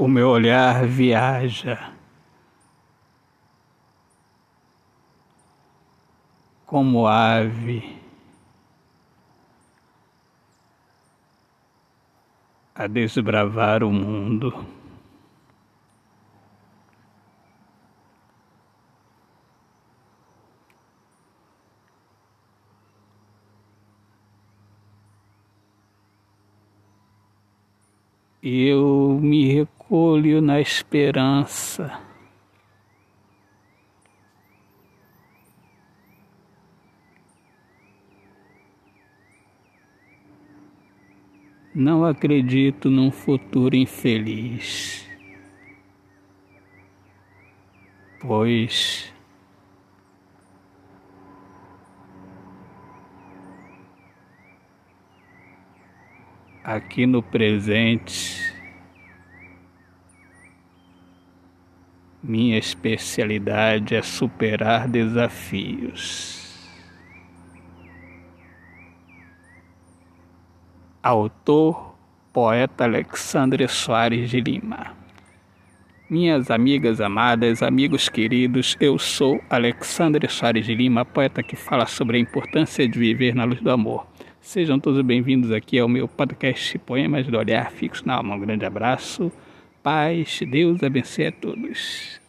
O meu olhar viaja. Como ave a desbravar o mundo. eu me recolho na esperança. Não acredito num futuro infeliz, pois aqui no presente, minha especialidade é superar desafios. Autor, poeta Alexandre Soares de Lima. Minhas amigas amadas, amigos queridos, eu sou Alexandre Soares de Lima, poeta que fala sobre a importância de viver na luz do amor. Sejam todos bem-vindos aqui ao meu podcast Poemas do Olhar Fixo na Alma. Um grande abraço, paz, Deus abençoe a todos.